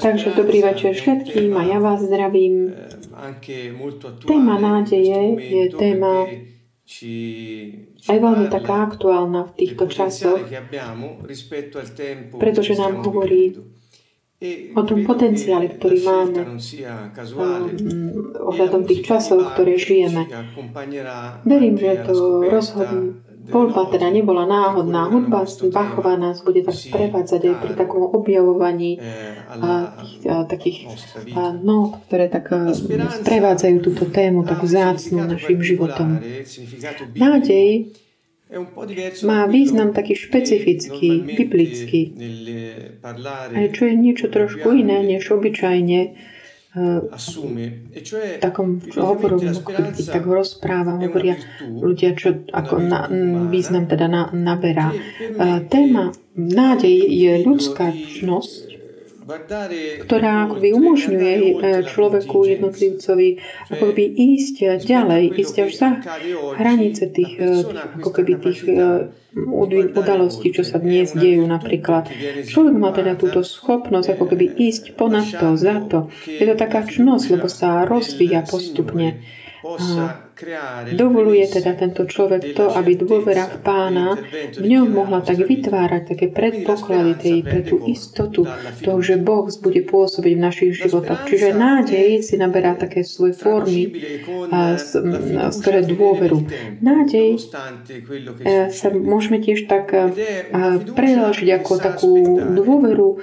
Takže dobrý večer všetkým a ja vás zdravím. Eh, téma nádeje je téma aj veľmi taká aktuálna v týchto časoch, pretože nám hovorí e o tom potenciáli, ktorý máme um, ohľadom tých časov, ktoré žijeme. Verím, že to rozhodne Voľba teda nebola náhodná. Hudba Bachova nás bude tak sprevádzať aj pri takom objavovaní a tých, a, takých a, no, ktoré tak a, sprevádzajú túto tému tak vzácnú našim životom. Nádej má význam taký špecifický, biblický, aj čo je niečo trošku iné, než obyčajne E takom hovorom, ako tak rozpráva, hovoria ľudia, čo ako na, význam teda na, naberá. Téma nádej je ľudská čnosť, ktorá akoby umožňuje e, človeku, jednotlivcovi akoby ísť ďalej, ísť až za hranice tých, ako keby tých udalostí, čo sa dnes dejú napríklad. Človek má teda túto schopnosť ako keby ísť ponad to, za to. Je to taká čnosť, lebo sa rozvíja postupne. A Dovoluje teda tento človek to, aby dôvera v pána v ňom mohla tak vytvárať také predpoklady tej, pre tú istotu toho, že Boh bude pôsobiť v našich životoch. Čiže nádej si naberá také svoje formy a skôr dôveru. Nádej e, sa môžeme tiež tak e, preložiť ako takú dôveru, e,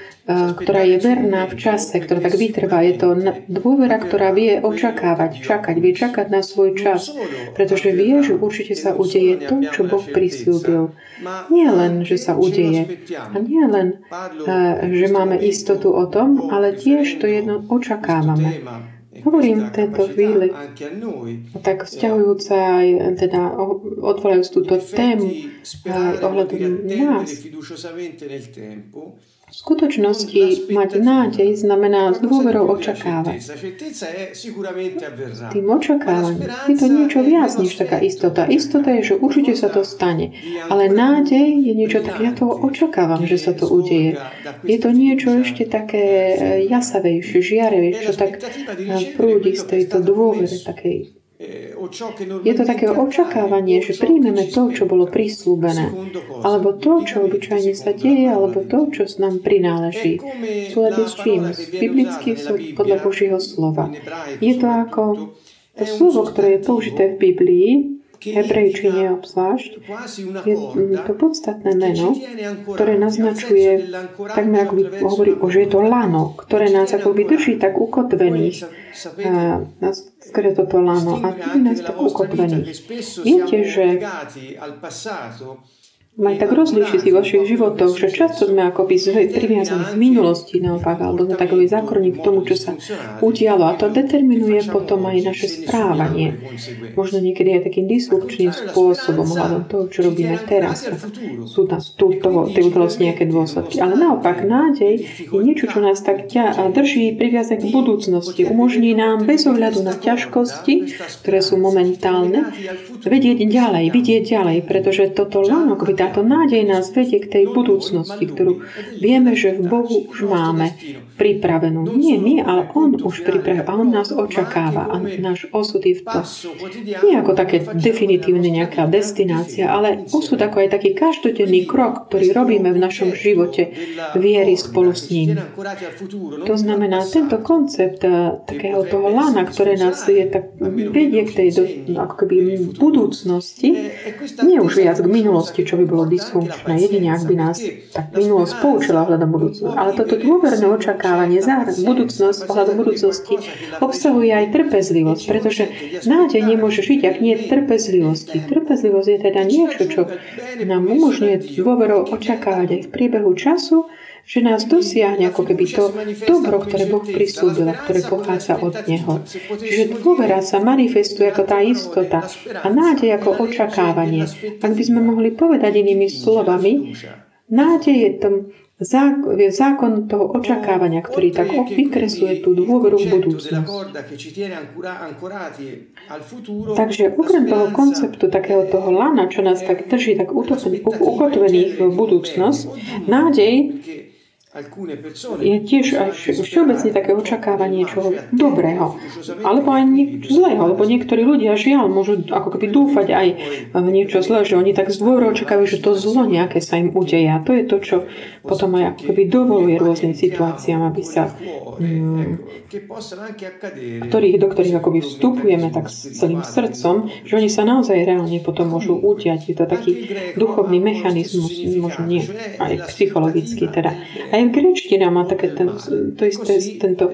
ktorá je verná v čase, ktorá tak vytrvá. Je to dôvera, ktorá vie očakávať, čakať, vie čakať na svoj čas pretože vie, že určite sa udeje to, čo Boh prislúbil. Nie len, že sa udeje. A nie len, eh, že máme istotu o tom, ale tiež to jedno očakávame. Hovorím v tejto chvíli, tak vzťahujúca aj, teda otvorajúc túto tému aj ohľadom nás, v skutočnosti mať nádej znamená s dôverou očakávať. Tým očakávaním je to niečo viac než taká istota. Istota je, že určite sa to stane. Ale nádej je niečo také, ja to očakávam, že sa to udeje. Je to niečo ešte také jasavejšie, žiarevejšie, čo tak prúdi z tejto dôvery takej je to také očakávanie, že príjmeme to, čo bolo prislúbené, alebo to, čo obyčajne sa deje, alebo to, čo s nám prináleží. V súlade s čím? Z biblických súd podľa Božieho slova. Je to ako to slovo, ktoré je použité v Biblii, hebrejčine obzvlášť, je to podstatné meno, ktoré naznačuje, takmer ako by hovorí, že je to lano, ktoré nás ako by drží tak ukotvených. Skôr toto lano a nás tak ukotvených. Viete, že mať tak rozlíšiť vo vašich životoch, že často sme akoby priviazaní k minulosti naopak, alebo sme takový zákonník k tomu, čo sa udialo a to determinuje potom aj naše správanie. Možno niekedy aj takým disfunkčným spôsobom hľadom toho, čo robíme teraz. Sú tam tu toho, tej udalosti nejaké dôsledky. Ale naopak, nádej je niečo, čo nás tak ťa drží priviazať k budúcnosti. Umožní nám bez ohľadu na ťažkosti, ktoré sú momentálne, vedieť ďalej, vidieť ďalej, pretože toto lano, by táto nádej nás vedie k tej budúcnosti, ktorú vieme, že v Bohu už máme pripravenú. Nie my, ale On už pripravil a On nás očakáva a náš osud je v tom. Nie ako také definitívne nejaká destinácia, ale osud ako aj taký každodenný krok, ktorý robíme v našom živote viery spolu s ním. To znamená, tento koncept eh, takého toho lana, ktoré nás je tak vedie k tej do, ako keby budúcnosti, nie už viac k minulosti, čo by bolo dysfunkčné, jedine ak by nás tak minulosť poučila ohľadom budúcnosť. Ale toto dôverné očakávanie za budúcnosť, ohľadom budúcnosti obsahuje aj trpezlivosť, pretože nádej nemôže žiť, ak nie trpezlivosti. Trpezlivosť je teda niečo, čo nám umožňuje dôverou očakávať aj v priebehu času, že nás dosiahne ako keby to dobro, ktoré Boh prislúbil a ktoré pochádza od Neho. Čiže dôvera sa manifestuje ako tá istota a nádej ako očakávanie. Ak by sme mohli povedať inými slovami, nádej je tom je zákon toho očakávania, ktorý tak vykresuje tú dôveru v budúcnosť. Takže okrem toho konceptu takého toho lana, čo nás tak drží tak ukotvených v budúcnosť, nádej je tiež aj všeobecne také očakávanie niečoho dobrého, alebo aj niečo zlého, lebo niektorí ľudia žiaľ môžu ako keby dúfať aj v niečo zlé, že oni tak zdôvoro očakávajú, že to zlo nejaké sa im udeje. A to je to, čo potom aj ako keby dovoluje rôznym situáciám, aby sa mm, ktorých, do ktorých akoby vstupujeme tak s celým srdcom, že oni sa naozaj reálne potom môžu udiať. Je to taký duchovný mechanizmus, možno nie, aj psychologický teda. A aj grečtina má také ten, to isté, tento,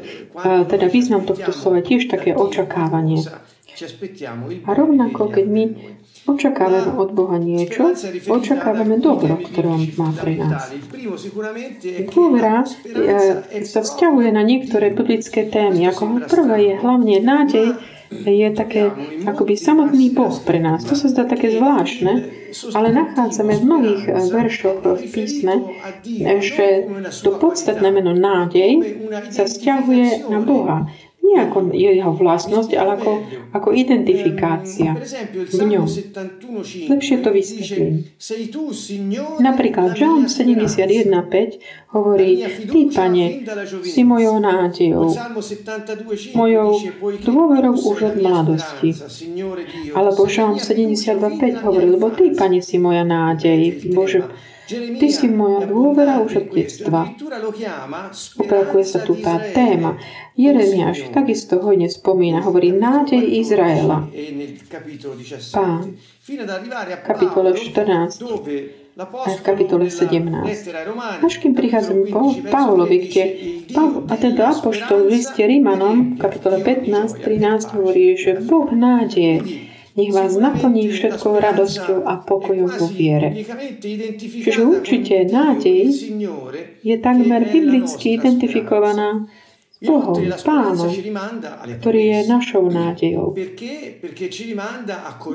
teda význam tohto slova tiež také očakávanie. A rovnako, keď my očakávame od Boha niečo, očakávame dobro, ktoré On má pre nás. Dôvera e, sa vzťahuje na niektoré biblické témy. Ako prvé je hlavne nádej, je také akoby samotný Boh pre nás. To sa zdá také zvláštne, ale nachádzame v mnohých eh, veršoch v písme, že to podstatné meno nádej sa vzťahuje na Boha nie ako jeho vlastnosť, ale ako, ako identifikácia v ňom. Lepšie to vysvetlím. Napríklad Žalm 71.5 hovorí, Ty, Pane, si mojou nádejou, mojou dôverou už od mladosti. Alebo Žalm 72.5 hovorí, lebo Ty, Pane, si moja nádej. Bože, Ty si moja dôvera už od detstva. Opakuje sa tu tá téma. Jeremiáš takisto hojne spomína, hovorí nádej Izraela. Pán, kapitole 14, a v kapitole 17. Až kým prichádzam po Pavlovi, kde Pavel, a tento apoštol v liste Rímanom, kapitole 15, 13 hovorí, že Boh nádeje nech vás naplní všetkou radosťou a pokojom vo viere. Čiže určite nádej je takmer biblicky identifikovaná Bohom, Pánom, ktorý je našou nádejou.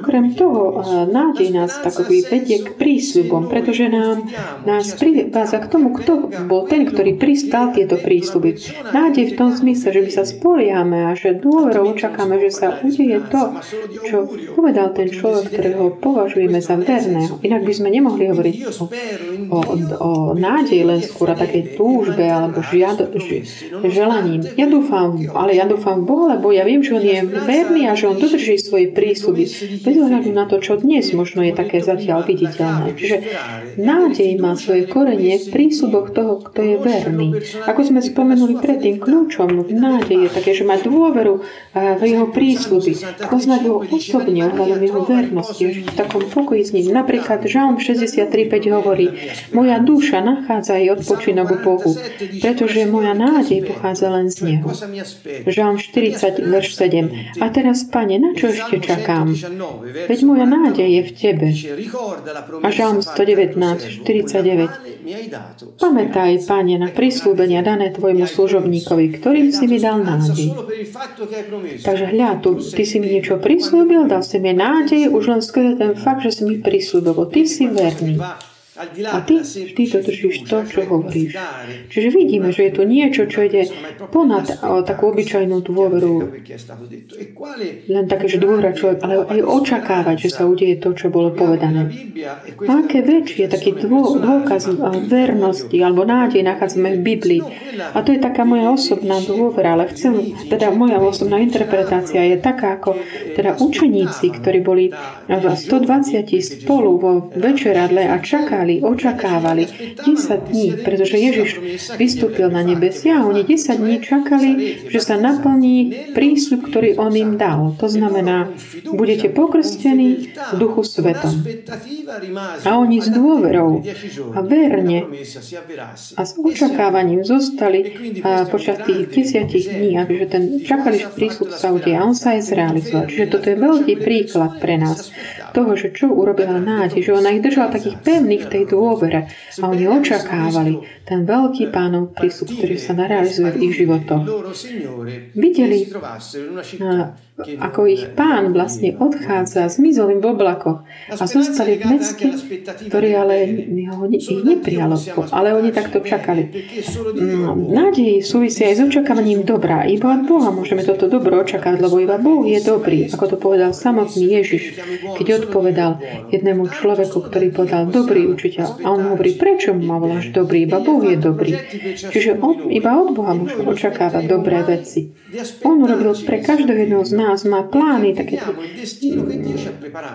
Okrem toho, nádej nás takový vedie k prísľubom, pretože nám, nás privádza k tomu, kto bol ten, ktorý pristal tieto prísľuby. Nádej v tom zmysle, že my sa spoliame a že dôverou očakáme, že sa udeje to, čo povedal ten človek, ktorého považujeme za verného. Inak by sme nemohli hovoriť o, o, o nádej len skôr takej túžbe alebo žiado, želaní zklaním. Ja dúfam, ale ja dúfam v Boha, lebo ja viem, že On je verný a že On dodrží svoje prísľuby. Bez ohľadu na to, čo dnes možno je také zatiaľ viditeľné. Čiže nádej má svoje korenie v prísľuboch toho, kto je verný. Ako sme spomenuli predtým, kľúčom v nádeji je také, že má dôveru v jeho prísľuby, poznať ho osobne ohľadom jeho vernosti, že v takom pokoji s ním. Napríklad Žalm 63.5 hovorí, moja duša nachádza aj odpočinok v Bohu, pretože moja nádej pochádza len len z Neho. Žalm 40, verš 7. A teraz, Pane, na čo ešte čakám? Veď moja nádej je v Tebe. A Žalm 119, 49. Pamätaj, Pane, na prislúbenia dané Tvojmu služobníkovi, ktorým si mi dal nádej. Takže hľa, tu, Ty si mi niečo prislúbil, dal si mi nádej, už len skôr ten fakt, že si mi prislúbil, Ty si verný. A ty vždy dodržíš to, čo hovoríš. Čiže vidíme, že je tu niečo, čo ide ponad takú obyčajnú dôveru. Len také, že dôvera človek, ale aj očakávať, že sa udeje to, čo bolo povedané. A aké väčšie taký dôkaz vernosti alebo nádej nachádzame v Biblii. A to je taká moja osobná dôvera, ale chcem, teda moja osobná interpretácia je taká, ako teda učeníci, ktorí boli v 120 spolu vo večeradle a čakali čakali, očakávali 10 dní, pretože Ježiš vystúpil na nebesia a oni 10 dní čakali, že sa naplní prísľub, ktorý on im dal. To znamená, budete pokrstení v duchu svetom. A oni s dôverou a verne a s očakávaním zostali počas tých desiatich dní, aby ten čakali, prísľub sa udeje a on sa aj zrealizoval. Čiže toto je veľký príklad pre nás toho, že čo urobila nádej, že ona ich držala takých pevných v tej dôvere a oni očakávali ten veľký pánov prístup, ktorý sa narealizuje v ich životoch. Videli ako ich pán vlastne odchádza, zmizol im v oblakoch a zostali v meste, ktorý ale ich neprijalo, ale oni takto čakali. Mm, nádej súvisí aj s očakávaním dobra. Iba od Boha môžeme toto dobro očakávať, lebo iba Boh je dobrý, ako to povedal samotný Ježiš, keď odpovedal jednému človeku, ktorý povedal dobrý učiteľ. A on hovorí, prečo ma voláš dobrý, iba Boh je dobrý. Čiže on, iba od Boha môžeme očakávať dobré veci. On urobil pre každého jedného z nás, má plány takéto.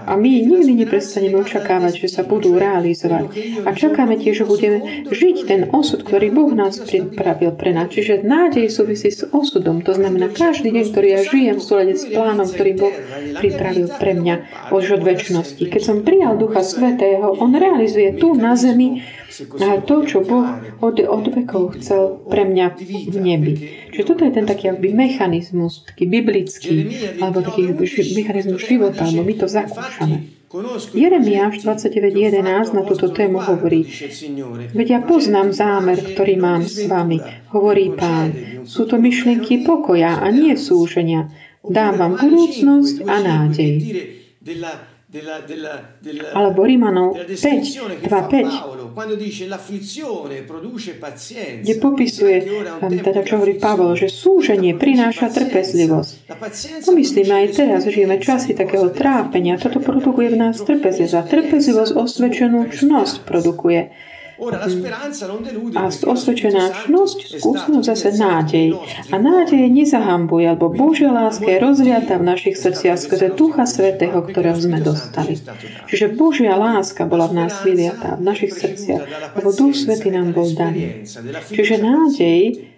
A my nikdy neprestaneme očakávať, že sa budú realizovať. A čakáme tiež, že budeme žiť ten osud, ktorý Boh nás pripravil pre nás. Čiže nádej súvisí s osudom. To znamená, každý deň, ktorý ja žijem v s plánom, ktorý Boh pripravil pre mňa už od väčšnosti. Keď som prijal Ducha Svetého, On realizuje tu na zemi to, čo Boh od, od vekov chcel pre mňa v nebi. Čiže toto je ten taký akby mechanizmus, taký biblický, alebo taký mechanizmus života, alebo my to zakúšame. Jeremiáš 29.11 na túto tému hovorí Veď ja poznám zámer, ktorý mám s vami, hovorí pán. Sú to myšlienky pokoja a nie súženia. Dám vám budúcnosť a nádej. Alebo Rímanov 5, 2, 5 kde popisuje, teda čo hovorí Pavol, že súženie prináša trpezlivosť. Pomyslíme aj teraz, žijeme časy takého trápenia. Toto produkuje v nás trpezlivosť. A trpezlivosť osvedčenú čnosť produkuje. A osvedčená čnosť, skúsenosť zase nádej. A nádej nezahambuje, alebo Božia láska je rozviata v našich srdciach skrze Ducha Svetého, ktorého sme dostali. Čiže Božia láska bola v nás vyliatá, v našich srdciach, lebo Duch Svetý nám bol daný. Čiže nádej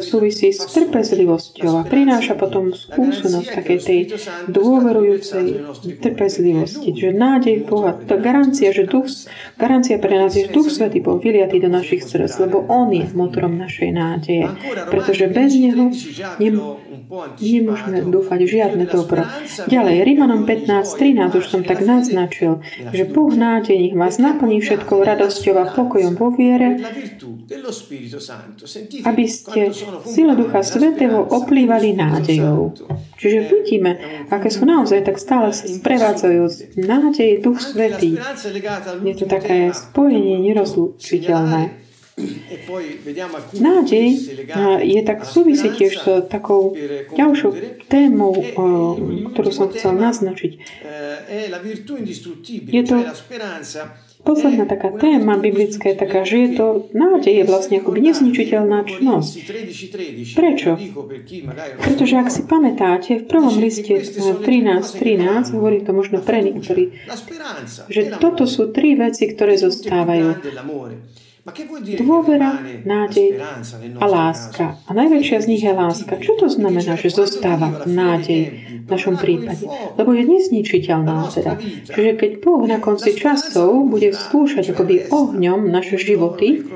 súvisí s trpezlivosťou a prináša potom skúsenosť takej tej dôverujúcej trpezlivosti. Že nádej Boha, to garancia, že duch, garancia pre nás je, že Duch Svetý bol vyliatý do našich srdc, lebo On je motorom našej nádeje. Pretože bez Neho nem, nemôžeme dúfať žiadne dobro. Ďalej, Rímanom 15.13 už som tak naznačil, že Boh nádej vás naplní všetkou radosťou a pokojom vo viere, aby ste sile Ducha Svetého oplývali nádejou. Čiže vidíme, aké sú naozaj tak stále sa sprevádzajú nádej Duch Svetý. Je to také spojenie nerozlučiteľné. Nádej je tak súvisí tiež s takou ďalšou témou, ktorú som chcel naznačiť. Je to Posledná taká téma biblická je taká, že je to nádej, je vlastne akoby nezničiteľná čnosť. Prečo? Pretože ak si pamätáte, v prvom liste 13.13 13, hovorí to možno pre niektorí, že toto sú tri veci, ktoré zostávajú. Dôvera, nádej a láska. A najväčšia z nich je láska. Čo to znamená, že zostáva nádej v našom prípade? Lebo je nezničiteľná teda. Čiže keď Boh na konci časov bude skúšať akoby ohňom naše životy,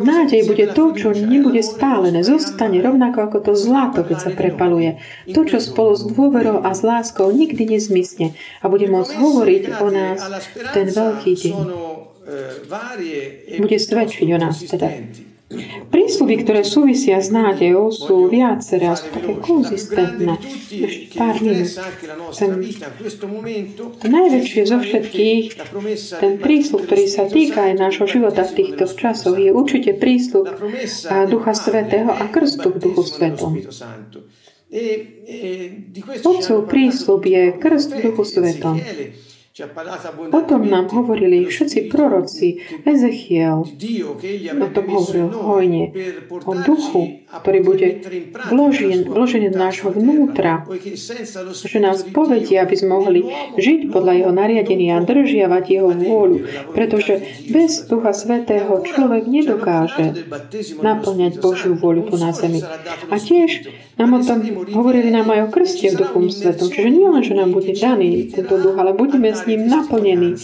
Nádej bude to, čo nebude spálené, zostane rovnako ako to zlato, keď sa prepaluje. To, čo spolu s dôverou a s láskou nikdy nezmysne a bude môcť hovoriť o nás ten veľký deň. Bude svedčiť o nás teda. Prísluby, ktoré súvisia s nádejou, sú viaceré a sú také konzistentné. Ešte pár minút. Ten najväčšie zo všetkých, ten prísľub, ktorý sa týka aj nášho života v týchto časoch, je určite prísľub Ducha Svetého a krstu v Duchu Svetom. Otcov prísľub je krst v Duchu Svetom. O tom nám hovorili všetci proroci. Ezechiel o tom hovoril hojne. O duchu, ktorý bude vložený, vložený do nášho vnútra, že nás povedia, aby sme mohli žiť podľa jeho nariadenia a držiavať jeho vôľu, pretože bez Ducha Svetého človek nedokáže naplňať Božiu vôľu tu na zemi. A tiež nám o tom hovorili nám aj o krste v Duchu Svetom. Čiže nie len, že nám bude daný tento duch, ale budeme s ním naplnení.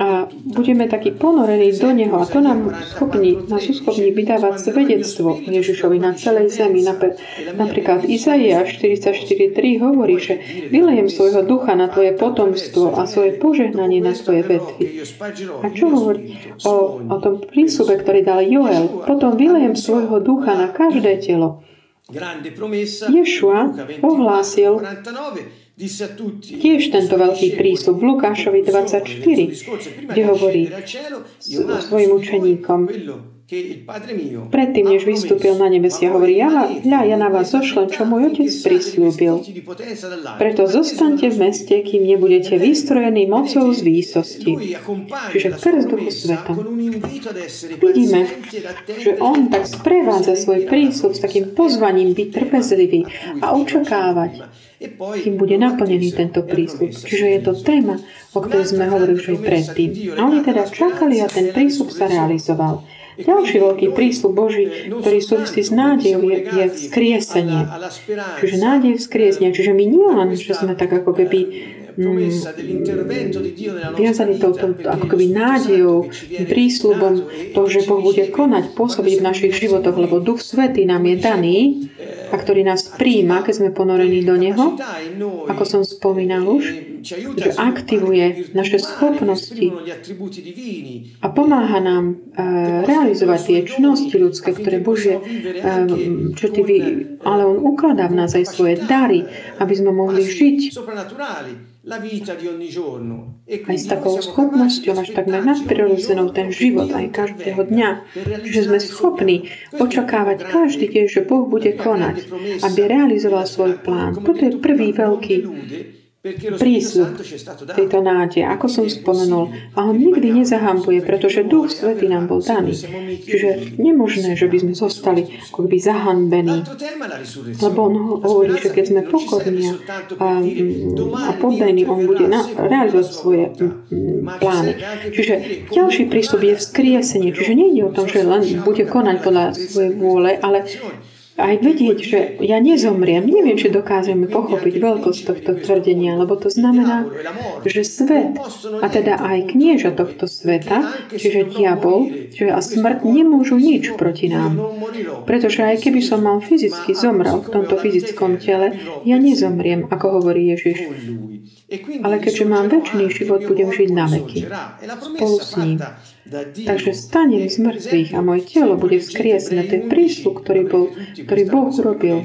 A budeme takí ponorení do Neho. A to nám schopní, nás sú schopní vydávať svedectvo Ježišovi na celej zemi. Napríklad Izaiáš 44.3 hovorí, že vylejem svojho ducha na tvoje potomstvo a svoje požehnanie na tvoje vetvy. A čo hovorí o, o tom prísube, ktorý dal Joel? Potom vylejem svojho ducha na každé telo Ješua ohlásil tiež tento veľký prísľub v Lukášovi 24, kde hovorí svojim učeníkom, Predtým, než vystúpil na nebesia, hovorí, ja, hľa, ja na vás zošlem, čo môj otec prislúbil. Preto zostaňte v meste, kým nebudete vystrojení mocou z výsosti. Čiže krst Duchu Sveta. Vidíme, že on tak sprevádza svoj prísľub s takým pozvaním byť trpezlivý a očakávať, kým bude naplnený tento prísľub. Čiže je to téma, o ktorej sme hovorili už aj predtým. A oni teda čakali a ten prísľub sa realizoval. Ďalší veľký prísľub Boží, ktorý súvisí s nádejou, je, je vzkriesenie. Čiže nádej vzkriesenia. Čiže my nie len, že sme tak ako keby mm, viazaní touto ako keby nádejou, prísľubom toho, že Boh bude konať, pôsobiť v našich životoch, lebo Duch Svetý nám je daný a ktorý nás príjma, keď sme ponorení do Neho, ako som spomínal už, že aktivuje naše schopnosti a pomáha nám uh, realizovať tie činnosti ľudské, ktoré Bože uh, črty vy, ale On ukladá v nás aj svoje dary, aby sme mohli žiť aj s takou schopnosťou, až takmer nadprirodzenou ten život aj každého dňa. Že sme schopní očakávať každý deň, že Boh bude konať, aby realizoval svoj plán. Toto je prvý veľký prísľub tejto nádeje, ako som spomenul. A on nikdy nezahambuje, pretože Duch Svetý nám bol daný. Čiže nemožné, že by sme zostali ako by zahanbení. Lebo on hovorí, že keď sme pokorní a, a poddajní, on bude na, realizovať svoje plány. Čiže ďalší prístup je vzkriesenie. Čiže nejde o tom, že len bude konať podľa svojej vôle, ale aj vedieť, že ja nezomriem. Neviem, či dokážeme pochopiť veľkosť tohto tvrdenia, lebo to znamená, že svet, a teda aj knieža tohto sveta, čiže diabol, že a smrť nemôžu nič proti nám. Pretože aj keby som mal fyzicky zomrel v tomto fyzickom tele, ja nezomriem, ako hovorí Ježiš. Ale keďže mám väčší život, budem žiť na veky. Spolu s ním. Takže stanem z mŕtvych a moje telo bude vzkriesené. To je prísľub, ktorý, bol, ktorý Boh urobil.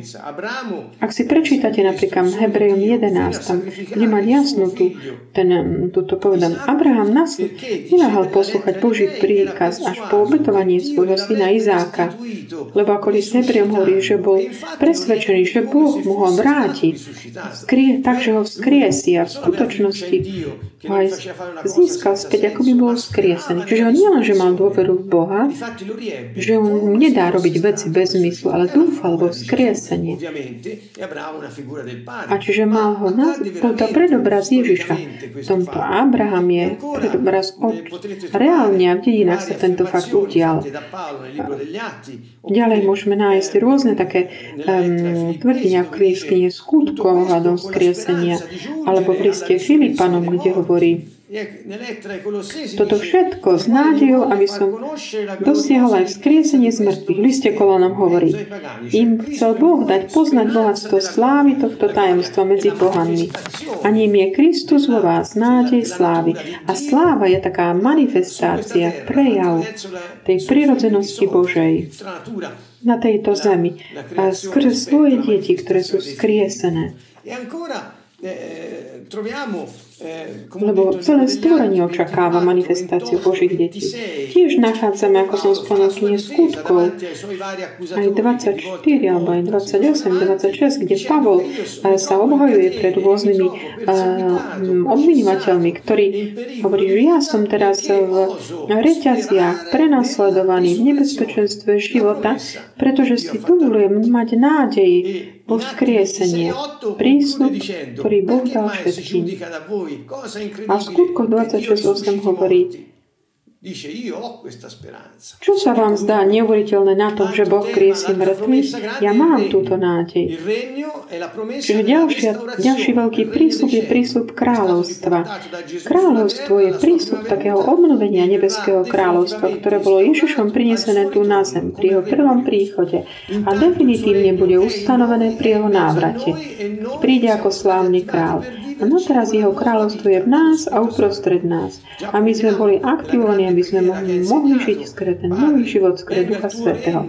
Ak si prečítate napríklad Hebrejom 11, tam bude mať jasnú tú, ten, túto povedom. Abraham nas neváhal poslúchať Boží príkaz až po obetovanie svojho syna Izáka. Lebo ako list Hebrejom hovorí, že bol presvedčený, že Boh mu ho vráti. Skrie, takže ho vzkriesi a v skutočnosti ho aj získal späť, ako by bol skriesený. Čiže on nielen, že mal dôveru v Boha, že on nedá robiť veci bez zmyslu, ale dúfal vo vzkriesenie. A čiže mal ho na toto predobraz Ježiša. V tomto Abraham je predobraz od reálne a v dedinách sa tento fakt udial. Ďalej môžeme nájsť rôzne také um, tvrdenia v knižkine skutkov ohľadom vzkriesenia alebo v liste Filipanom, kde ho hovorí, toto všetko s nádejou, aby som dosiahol aj vzkriesenie z mŕtvych. Liste Kolonom hovorí, im chcel Boh dať poznať bohatstvo slávy tohto tajomstva medzi pohanmi. A ním je Kristus vo vás, nádej slávy. A sláva je taká manifestácia, prejav tej prirodzenosti Božej na tejto zemi a skrze svoje deti, ktoré sú skriesené. Lebo celé stvorenie očakáva manifestáciu Božích detí. Tiež nachádzame, ako som spomenul, knihe skutkov, aj 24 alebo aj 28, 26, kde Pavol eh, sa obhajuje pred rôznymi uh, obvinovateľmi, ktorí hovorí, že ja som teraz v reťaziach prenasledovaný v nebezpečenstve života, pretože si dovolujem mať nádej vo vzkriesenie. Prísľub, ktorý Boh dal všetkým. A v skutkoch 26.8 hovorí, čo sa vám zdá neuveriteľné na tom, že Boh kriesi mŕtvych? Ja mám túto nádej. Čiže ďalšia, ďalší veľký prísľub je prísľub kráľovstva. Kráľovstvo je prísľub takého obnovenia nebeského kráľovstva, ktoré bolo Ježišom prinesené tu na zem pri jeho prvom príchode a definitívne bude ustanovené pri jeho návrate. Príde ako slávny král. No teraz jeho kráľovstvo je v nás a uprostred nás. A my sme boli aktivovaní, aby sme mohli, mohli žiť skre ten nový život, skre Ducha Svetého.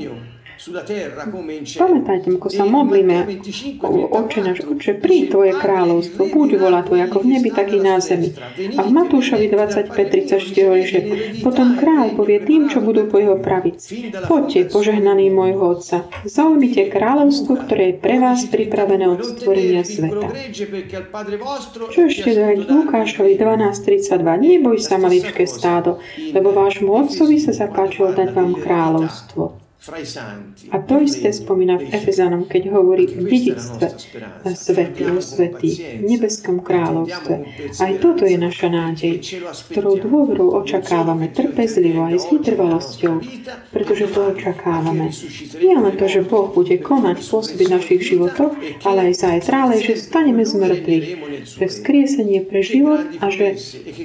Pamätajte, ako sa modlíme, oče náš, oče, príď Tvoje kráľovstvo, buď vola Tvoja, ako v nebi, tak i na zemi. A v Matúšovi 25.34 hovorí, že potom kráľ povie tým, čo budú po jeho pravici. Poďte, požehnaný môjho Otca, zaujmite kráľovstvo, ktoré je pre vás pripravené od stvorenia sveta. Čo ešte dať Lukášovi 12.32? Neboj sa, maličké stádo, lebo vášmu Otcovi sa zapáčilo dať vám kráľovstvo. A to isté spomína v Efezanom, keď hovorí o dedictve svety, o svetých, v nebeskom kráľovstve. Aj toto je naša nádej, ktorou dôverou očakávame trpezlivo aj s vytrvalosťou, pretože to očakávame. Nie len to, že Boh bude konať spôsoby našich životov, ale aj zajtra, ale že staneme z mŕtvych, že vzkriesenie pre život a že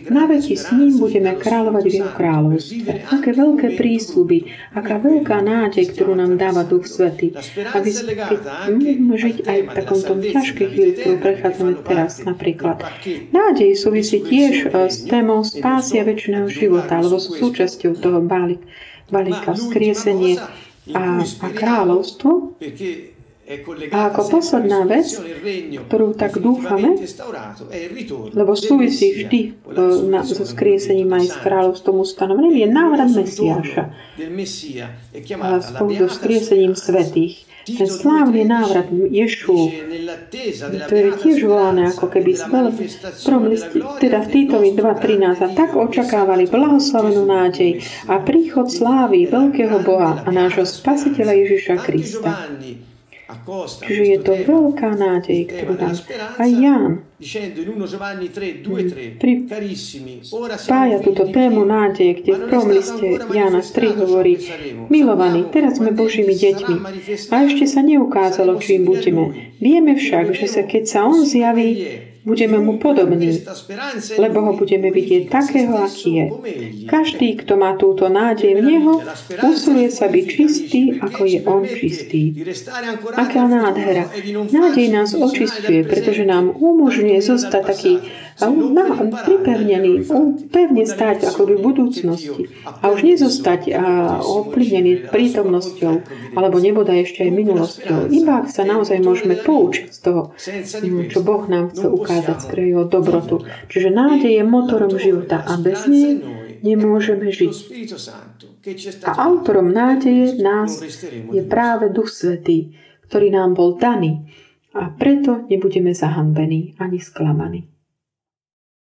na veky s ním budeme kráľovať v jeho kráľovstve. Aké veľké prísľuby, aká veľká nádej nádej, ktorú nám dáva Duch Svetý. Aby môžeme žiť aj v takomto ťažkej chvíli, ktorú prechádzame teraz napríklad. Nádej súvisí tiež e, s témou spásia väčšiného života, alebo s súčasťou toho balík, balíka vzkriesenie a, a kráľovstvo. A ako posledná vec, ktorú tak dúfame, lebo súvisí vždy e, na, so skriesením aj s kráľovstvom ustanoveným, je návrat Mesiáša. A spolu so skriesením svetých. Ten slávny návrat Ješu, ktorý je tiež volané ako keby spel, teda v Týtovi 2.13 a tak očakávali blahoslavenú nádej a príchod slávy veľkého Boha a nášho Spasiteľa Ježiša Krista. Čiže je to veľká nádej, ktorú nám aj Ján pri, spája túto tému nádej, kde v prvom liste Jána 3 hovorí Milovaní, teraz sme Božími deťmi a ešte sa neukázalo, čím budeme. Vieme však, že sa keď sa On zjaví, budeme mu podobní, lebo ho budeme vidieť takého, aký je. Každý, kto má túto nádej v Neho, usiluje sa byť čistý, ako je On čistý. Aká nádhera. Nádej nás očistuje, pretože nám umožňuje zostať taký na, pripevnený, pevne stať ako v budúcnosti a už nezostať a ovplyvnený prítomnosťou alebo nebodaj ešte aj minulosťou. Iba ak sa naozaj môžeme poučiť z toho, čo Boh nám chce ukázať skrze jeho dobrotu. Čiže nádej je motorom života a bez nej nemôžeme žiť. A autorom nádeje nás je práve Duch Svetý, ktorý nám bol daný a preto nebudeme zahanbení ani sklamaní.